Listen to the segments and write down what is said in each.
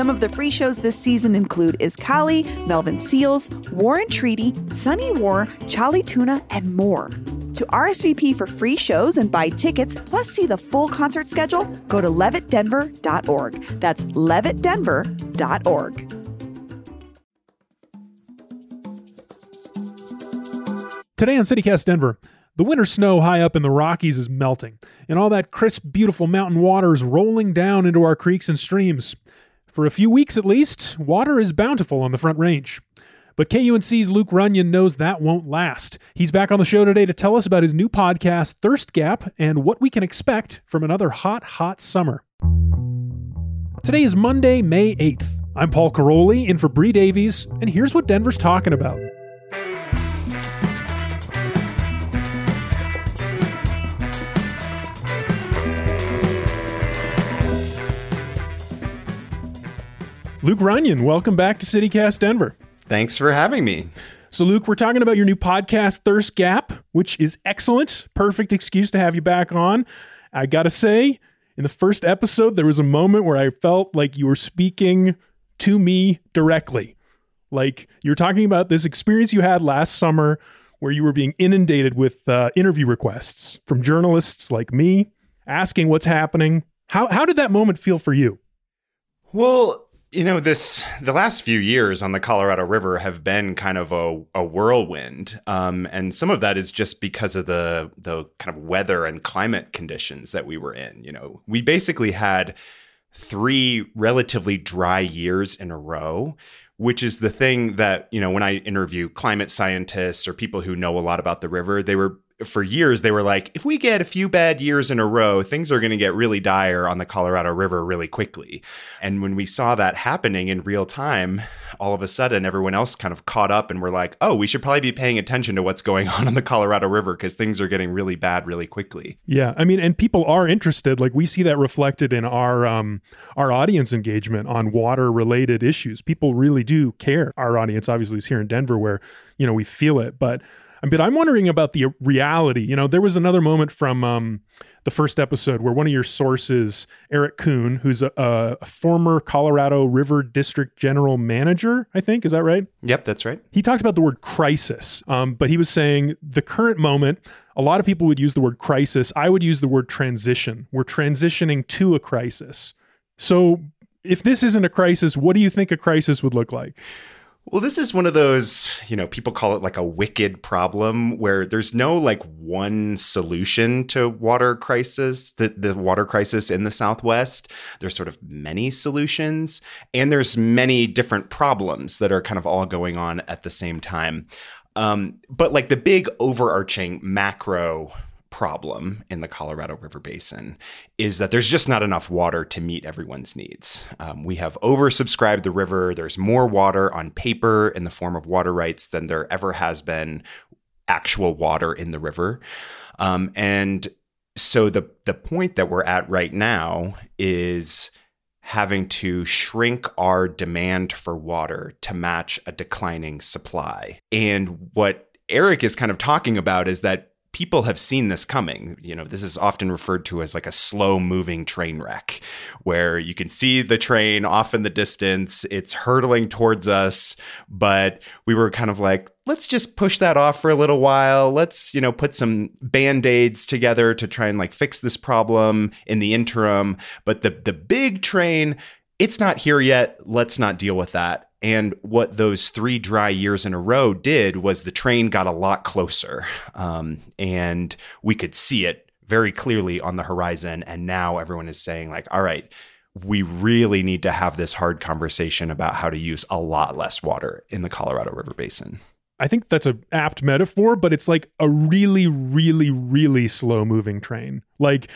Some of the free shows this season include Iskali, Melvin Seals, War and Treaty, Sunny War, Charlie Tuna, and more. To RSVP for free shows and buy tickets, plus see the full concert schedule, go to levittdenver.org. That's levittdenver.org. Today on CityCast Denver, the winter snow high up in the Rockies is melting, and all that crisp, beautiful mountain water is rolling down into our creeks and streams. For a few weeks at least, water is bountiful on the Front Range. But KUNC's Luke Runyon knows that won't last. He's back on the show today to tell us about his new podcast, Thirst Gap, and what we can expect from another hot, hot summer. Today is Monday, May 8th. I'm Paul Karolyi, in for Bree Davies, and here's what Denver's talking about. Luke Runyon, welcome back to CityCast Denver. Thanks for having me. So, Luke, we're talking about your new podcast, Thirst Gap, which is excellent. Perfect excuse to have you back on. I got to say, in the first episode, there was a moment where I felt like you were speaking to me directly. Like you were talking about this experience you had last summer where you were being inundated with uh, interview requests from journalists like me asking what's happening. How, how did that moment feel for you? Well, you know, this the last few years on the Colorado River have been kind of a, a whirlwind, um, and some of that is just because of the the kind of weather and climate conditions that we were in. You know, we basically had three relatively dry years in a row which is the thing that you know when i interview climate scientists or people who know a lot about the river they were for years they were like if we get a few bad years in a row things are going to get really dire on the colorado river really quickly. And when we saw that happening in real time all of a sudden everyone else kind of caught up and were like oh we should probably be paying attention to what's going on on the colorado river because things are getting really bad really quickly. Yeah i mean and people are interested like we see that reflected in our um our audience engagement on water related issues. People really do care. Our audience obviously is here in denver where you know we feel it but but I'm wondering about the reality. You know, there was another moment from um, the first episode where one of your sources, Eric Kuhn, who's a, a, former Colorado River District General Manager, I think, is that right? Yep, that's right. He talked about the word crisis, um, but he was saying the current moment. A lot of people would use the word crisis. I would use the word transition. We're transitioning to a crisis. So, if this isn't a crisis, what do you think a crisis would look like? Well, this is one of those, you know, people call it like a wicked problem where there's no like one solution to water crisis, the, the water crisis in the Southwest. There's sort of many solutions and there's many different problems that are kind of all going on at the same time. Um, but like the big overarching macro problem in the Colorado River Basin is that there's just not enough water to meet everyone's needs. Um, we have oversubscribed the river. There's more water on paper in the form of water rights than there ever has been actual water in the river. Um, and so the the point that we're at right now is having to shrink our demand for water to match a declining supply. And what Eric is kind of talking about is that people have seen this coming. You know, this is often referred to as like a slow moving train wreck, where you can see the train off in the distance, it's hurtling towards us, but we were kind of like, let's just push that off for a little while. Let's, you know, put some band-aids together to try and like fix this problem in the interim. But the the big train, it's not here yet. Let's not deal with that. And what those three dry years in a row did was the train got a lot closer. Um, and we could see it very clearly on the horizon. And now everyone is saying, like, all right, we really need to have this hard conversation about how to use a lot less water in the Colorado River Basin. I think that's a apt metaphor, but it's like a really, really, really slow moving train. Like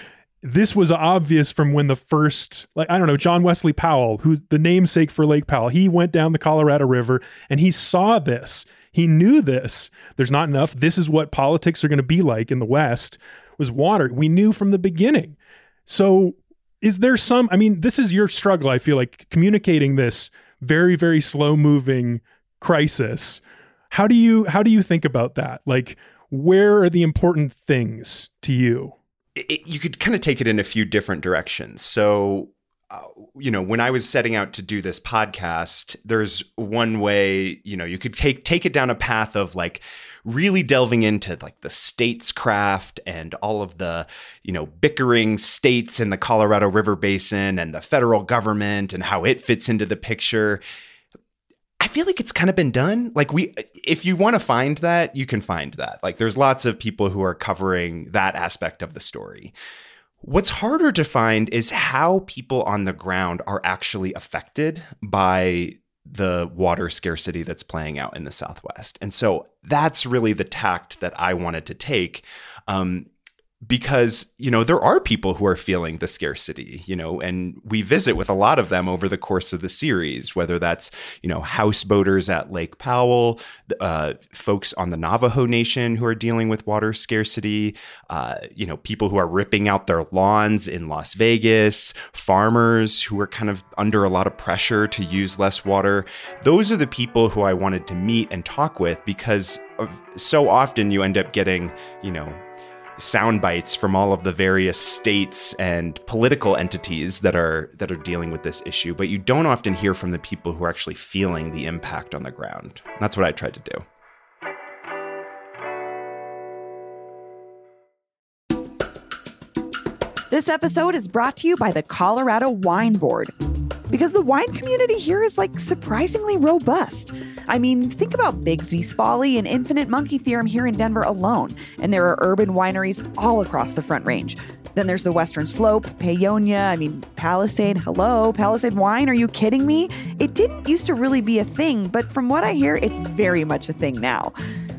this was obvious from when the first like i don't know john wesley powell who's the namesake for lake powell he went down the colorado river and he saw this He knew this. There's not enough. This is what politics are going to be like in the West was water. We knew from the beginning. So is there some I mean, this is your struggle, I feel like communicating this very, very slow moving crisis. How do you how do you think about that? Like where are the important things to you? It, you could kind of take it in a few different directions. So uh, you know, when I was setting out to do this podcast, there's one way, you know, you could take take it down a path of like really delving into like the statescraft and all of the, you know, bickering states in the Colorado River Basin and the federal government and how it fits into the picture. I feel like it's kind of been done. Like we if you want to find that, you can find that. Like there's lots of people who are covering that aspect of the story. What's harder to find is how people on the ground are actually affected by the water scarcity that's playing out in the Southwest. And so that's really the tact that I wanted to take. Um, because you know there are people who are feeling the scarcity you know and we visit with a lot of them over the course of the series whether that's you know houseboaters at lake powell uh, folks on the navajo nation who are dealing with water scarcity uh, you know people who are ripping out their lawns in las vegas farmers who are kind of under a lot of pressure to use less water. Those are the people who i wanted to meet and talk with because so often you end up getting you know sound bites from all of the various states and political entities that are that are dealing with this issue, but you don't often hear from the people who are actually feeling the impact on the ground. That's what I tried to do. This episode is brought to you by the Colorado Wine Board because the wine community here is like surprisingly robust. I mean, think about Bigsby's Folly and Infinite Monkey Theorem here in Denver alone, and there are urban wineries all across the Front Range. Then there's the Western Slope, Paonia, I mean, Palisade. Hello, Palisade Wine, are you kidding me? It didn't used to really be a thing, but from what I hear, it's very much a thing now.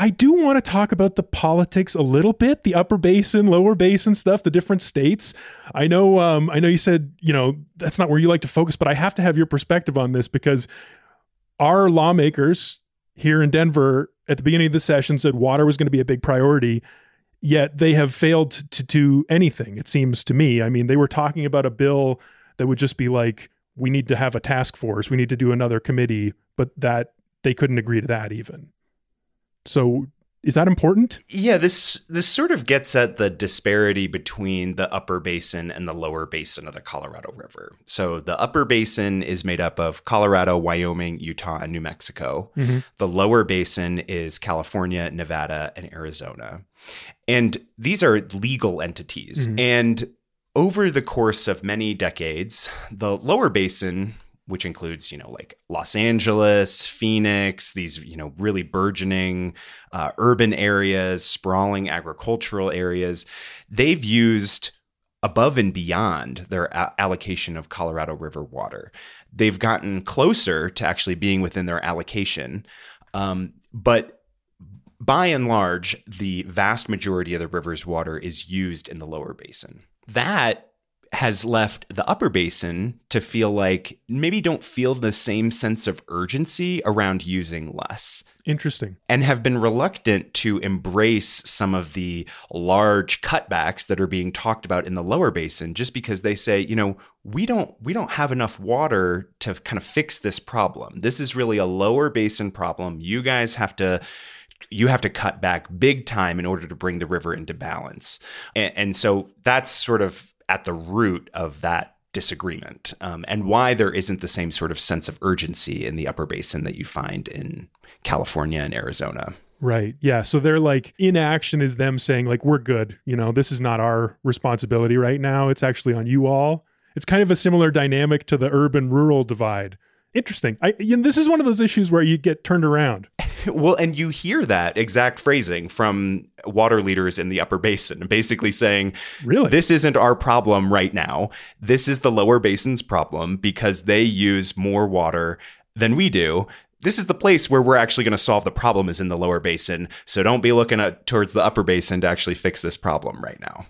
I do want to talk about the politics a little bit, the upper basin, lower basin stuff, the different states. I know um, I know you said, you know, that's not where you like to focus, but I have to have your perspective on this because our lawmakers here in Denver at the beginning of the session said water was going to be a big priority, yet they have failed to do anything, it seems to me. I mean, they were talking about a bill that would just be like, we need to have a task force, we need to do another committee, but that they couldn't agree to that even. So is that important? Yeah, this this sort of gets at the disparity between the upper basin and the lower basin of the Colorado River. So the upper basin is made up of Colorado, Wyoming, Utah, and New Mexico. Mm-hmm. The lower basin is California, Nevada, and Arizona. And these are legal entities. Mm-hmm. And over the course of many decades, the lower basin which includes, you know, like Los Angeles, Phoenix, these, you know, really burgeoning uh, urban areas, sprawling agricultural areas. They've used above and beyond their a- allocation of Colorado River water. They've gotten closer to actually being within their allocation. Um, but by and large, the vast majority of the river's water is used in the lower basin. That has left the upper basin to feel like maybe don't feel the same sense of urgency around using less. Interesting. And have been reluctant to embrace some of the large cutbacks that are being talked about in the lower basin just because they say, you know, we don't we don't have enough water to kind of fix this problem. This is really a lower basin problem. You guys have to you have to cut back big time in order to bring the river into balance. And, and so that's sort of at the root of that disagreement um, and why there isn't the same sort of sense of urgency in the upper basin that you find in California and Arizona. Right. Yeah. So they're like inaction is them saying like we're good. You know, this is not our responsibility right now. It's actually on you all. It's kind of a similar dynamic to the urban rural divide. Interesting. I, you know, this is one of those issues where you get turned around. well, and you hear that exact phrasing from water leaders in the upper basin, basically saying, Really? This isn't our problem right now. This is the lower basin's problem because they use more water than we do. This is the place where we're actually going to solve the problem is in the lower basin. So don't be looking at towards the upper basin to actually fix this problem right now.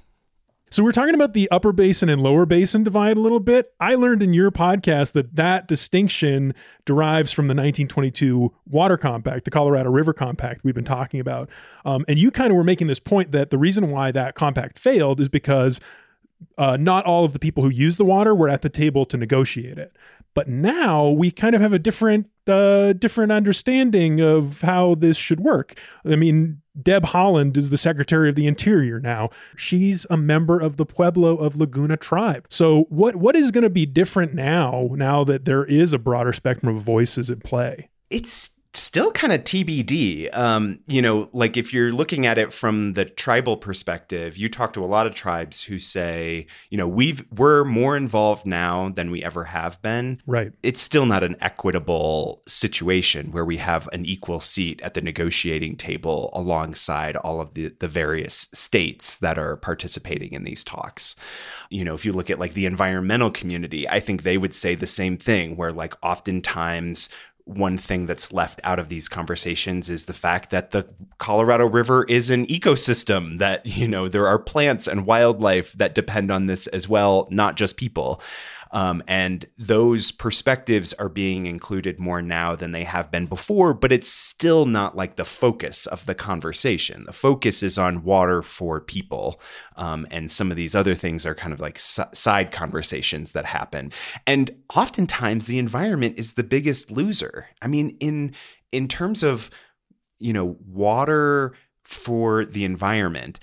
So we're talking about the upper basin and lower basin divide a little bit. I learned in your podcast that that distinction derives from the 1922 Water Compact, the Colorado River Compact we've been talking about. Um, and you kind of were making this point that the reason why that compact failed is because uh, not all of the people who use the water were at the table to negotiate it. But now we kind of have a different uh, different understanding of how this should work. I mean, Deb Haaland is the Secretary of the Interior now. She's a member of the Pueblo of Laguna tribe. So what what is going to be different now now that there is a broader spectrum of voices at play? It's still kind of TBD. Um, you know, like if you're looking at it from the tribal perspective, you talk to a lot of tribes who say, you know, we've we're more involved now than we ever have been. Right. It's still not an equitable situation where we have an equal seat at the negotiating table alongside all of the the various states that are participating in these talks. You know, if you look at like the environmental community, I think they would say the same thing where like oftentimes one thing that's left out of these conversations is the fact that the Colorado River is an ecosystem that, you know, there are plants and wildlife that depend on this as well, not just people. Um, and those perspectives are being included more now than they have been before, but it's still not like the focus of the conversation. The focus is on water for people. Um, and some of these other things are kind of like s- side conversations that happen. And oftentimes the environment is the biggest loser. I mean, in in terms of, you know, water for the environment,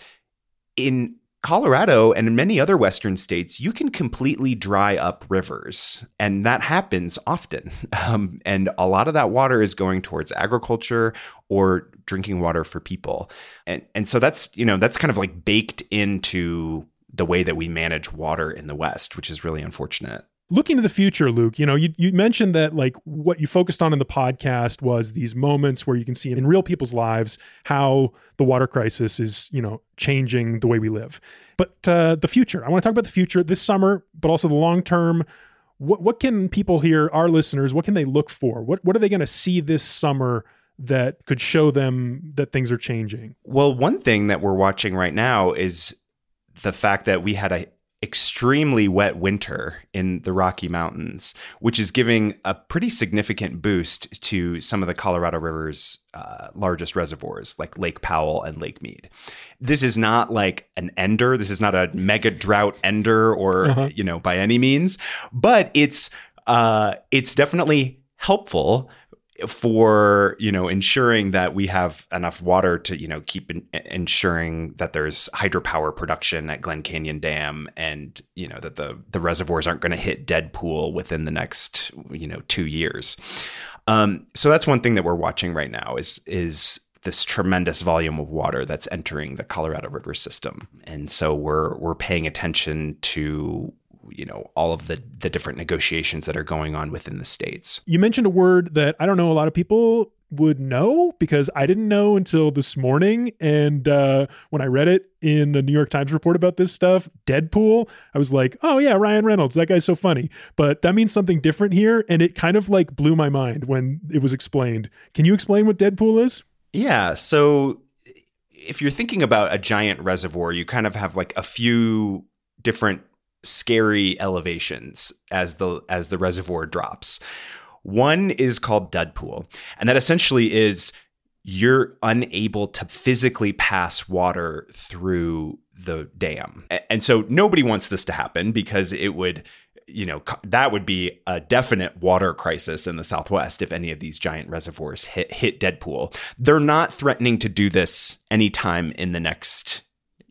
in Colorado and in many other Western states, you can completely dry up rivers, and that happens often. Um, and a lot of that water is going towards agriculture or drinking water for people, and and so that's you know that's kind of like baked into the way that we manage water in the West, which is really unfortunate looking to the future luke. You know you, you mentioned that like what you focused on in the podcast was these moments where you can see in real people's lives how the water crisis is you know changing the way we live. But uh, the future i want to talk about the future this summer but also the long term. What, what can people here our listeners what can they look for? What, what are they going to see this summer that could show them that things are changing? Well one thing that we're watching right now is the fact that we had a extremely wet winter in the Rocky Mountains, which is giving a pretty significant boost to some of the Colorado River's uh, largest reservoirs, like Lake Powell and Lake Mead. This is not like an ender. This is not a mega drought ender, or uh-huh. you know, by any means. But it's uh, it's definitely helpful for you know ensuring that we have enough water to you know keep in, ensuring that there's hydropower production at Glen Canyon Dam and you know that the the reservoirs aren't going to hit dead pool within the next you know 2 years. Um, so that's one thing that we're watching right now is is this tremendous volume of water that's entering the Colorado River system. And so we're we're paying attention to you know all of the the different negotiations that are going on within the states. You mentioned a word that I don't know a lot of people would know because I didn't know until this morning. And uh, when I read it in the New York Times report about this stuff, Deadpool, I was like, oh yeah, Ryan Reynolds, that guy's so funny. But that means something different here, and it kind of like blew my mind when it was explained. Can you explain what Deadpool is? Yeah. So if you're thinking about a giant reservoir, you kind of have like a few different scary elevations as the as the reservoir drops. One is called dead pool, and that essentially is you're unable to physically pass water through the dam. And so nobody wants this to happen because it would you know that would be a definite water crisis in the southwest if any of these giant reservoirs hit hit dead pool. They're not threatening to do this anytime in the next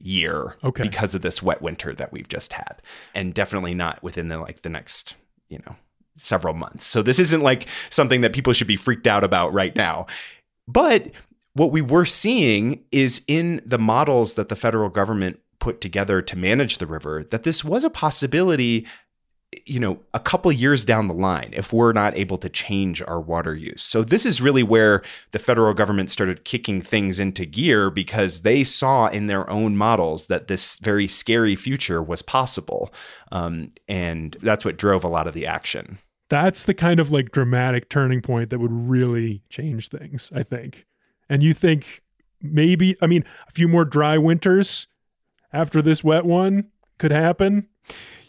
year okay. because of this wet winter that we've just had. And definitely not within the like the next you know several months. So this isn't like something that people should be freaked out about right now. But what we were seeing is in the models that the federal government put together to manage the river that this was a possibility you know, a couple years down the line if we're not able to change our water use. So this is really where the federal government started kicking things into gear because they saw in their own models that this very scary future was possible. Um, and that's what drove a lot of the action. That's the kind of like dramatic turning point that would really change things, I think. And you think maybe, I mean, a few more dry winters after this wet one could happen?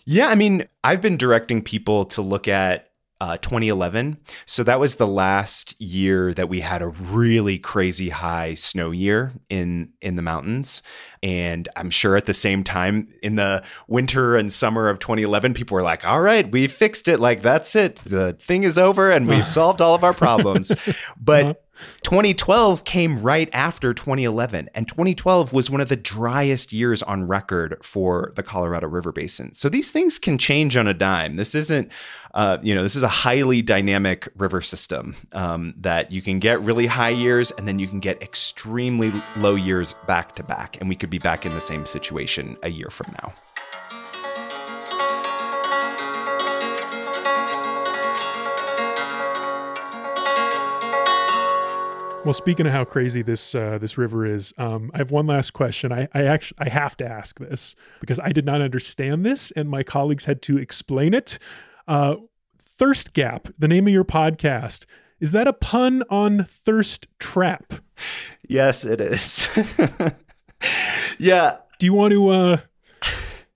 Yeah, I mean, I've been directing people to look at uh, 2011. So that was the last year that we had a really crazy high snow year in in the mountains. And I'm sure at the same time in the winter and summer of 2011, people were like, "All right, we fixed it. Like that's it. The thing is over, and we've solved all of our problems." But uh-huh. 2012 came right after 2011, and 2012 was one of the driest years on record for the Colorado River Basin. So these things can change on a dime. This isn't, uh, you know, this is a highly dynamic river system um, that you can get really high years and then you can get extremely low years back to back, and we could be back in the same situation a year from now. Well, speaking of how crazy this uh, this river is, um, I have one last question. I, I actually I have to ask this because I did not understand this, and my colleagues had to explain it. Uh, thirst Gap, the name of your podcast, is that a pun on thirst trap? Yes, it is. yeah. Do you want to uh,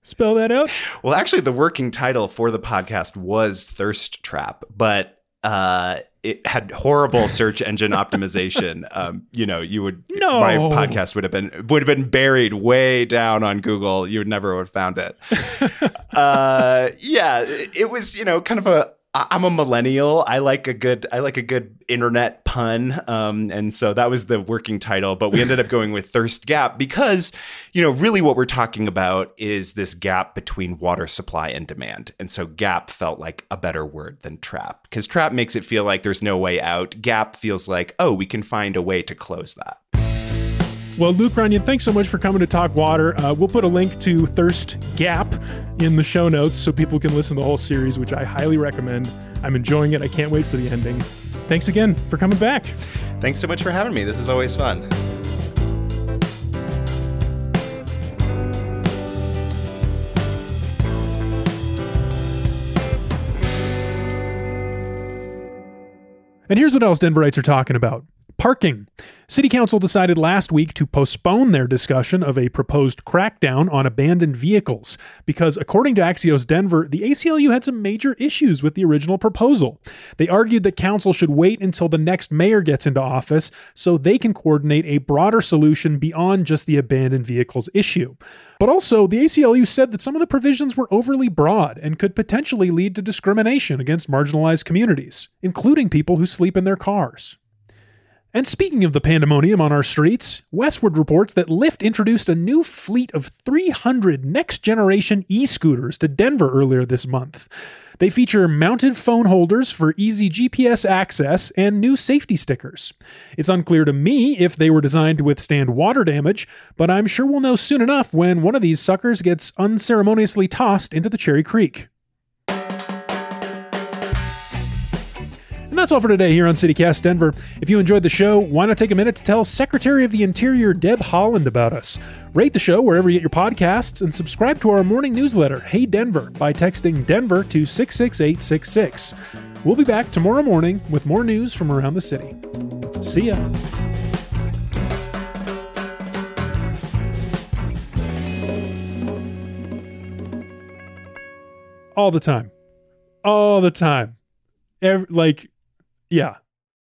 spell that out? Well, actually, the working title for the podcast was Thirst Trap, but uh, it had horrible search engine optimization. Um, you know, you would no. my podcast would have been would have been buried way down on Google. You would never have found it. uh, yeah, it was you know kind of a I'm a millennial. I like a good I like a good internet pun. Um, and so that was the working title, but we ended up going with Thirst Gap because, you know, really what we're talking about is this gap between water supply and demand. And so gap felt like a better word than trap because trap makes it feel like there's no way out. Gap feels like, oh, we can find a way to close that. Well, Luke Runyon, thanks so much for coming to talk water. Uh, we'll put a link to Thirst Gap in the show notes so people can listen to the whole series, which I highly recommend. I'm enjoying it. I can't wait for the ending. Thanks again for coming back. Thanks so much for having me. This is always fun. And here's what else Denverites are talking about parking. City Council decided last week to postpone their discussion of a proposed crackdown on abandoned vehicles because, according to Axios Denver, the ACLU had some major issues with the original proposal. They argued that Council should wait until the next mayor gets into office so they can coordinate a broader solution beyond just the abandoned vehicles issue. But also, the ACLU said that some of the provisions were overly broad and could potentially lead to discrimination against marginalized communities, including people who sleep in their cars. And speaking of the pandemonium on our streets, Westword reports that Lyft introduced a new fleet of 300 next generation e scooters to Denver earlier this month. They feature mounted phone holders for easy GPS access and new safety stickers. It's unclear to me if they were designed to withstand water damage, but I'm sure we'll know soon enough when one of these suckers gets unceremoniously tossed into the Cherry Creek. That's all for today here on CityCast Denver. If you enjoyed the show, why not take a minute to tell Secretary of the Interior Deb Haaland about us? Rate the show wherever you get your podcasts and subscribe to our morning newsletter, Hey Denver, by texting Denver to 66866. We'll be back tomorrow morning with more news from around the city. See ya. All the time. All the time. Every, like, yeah,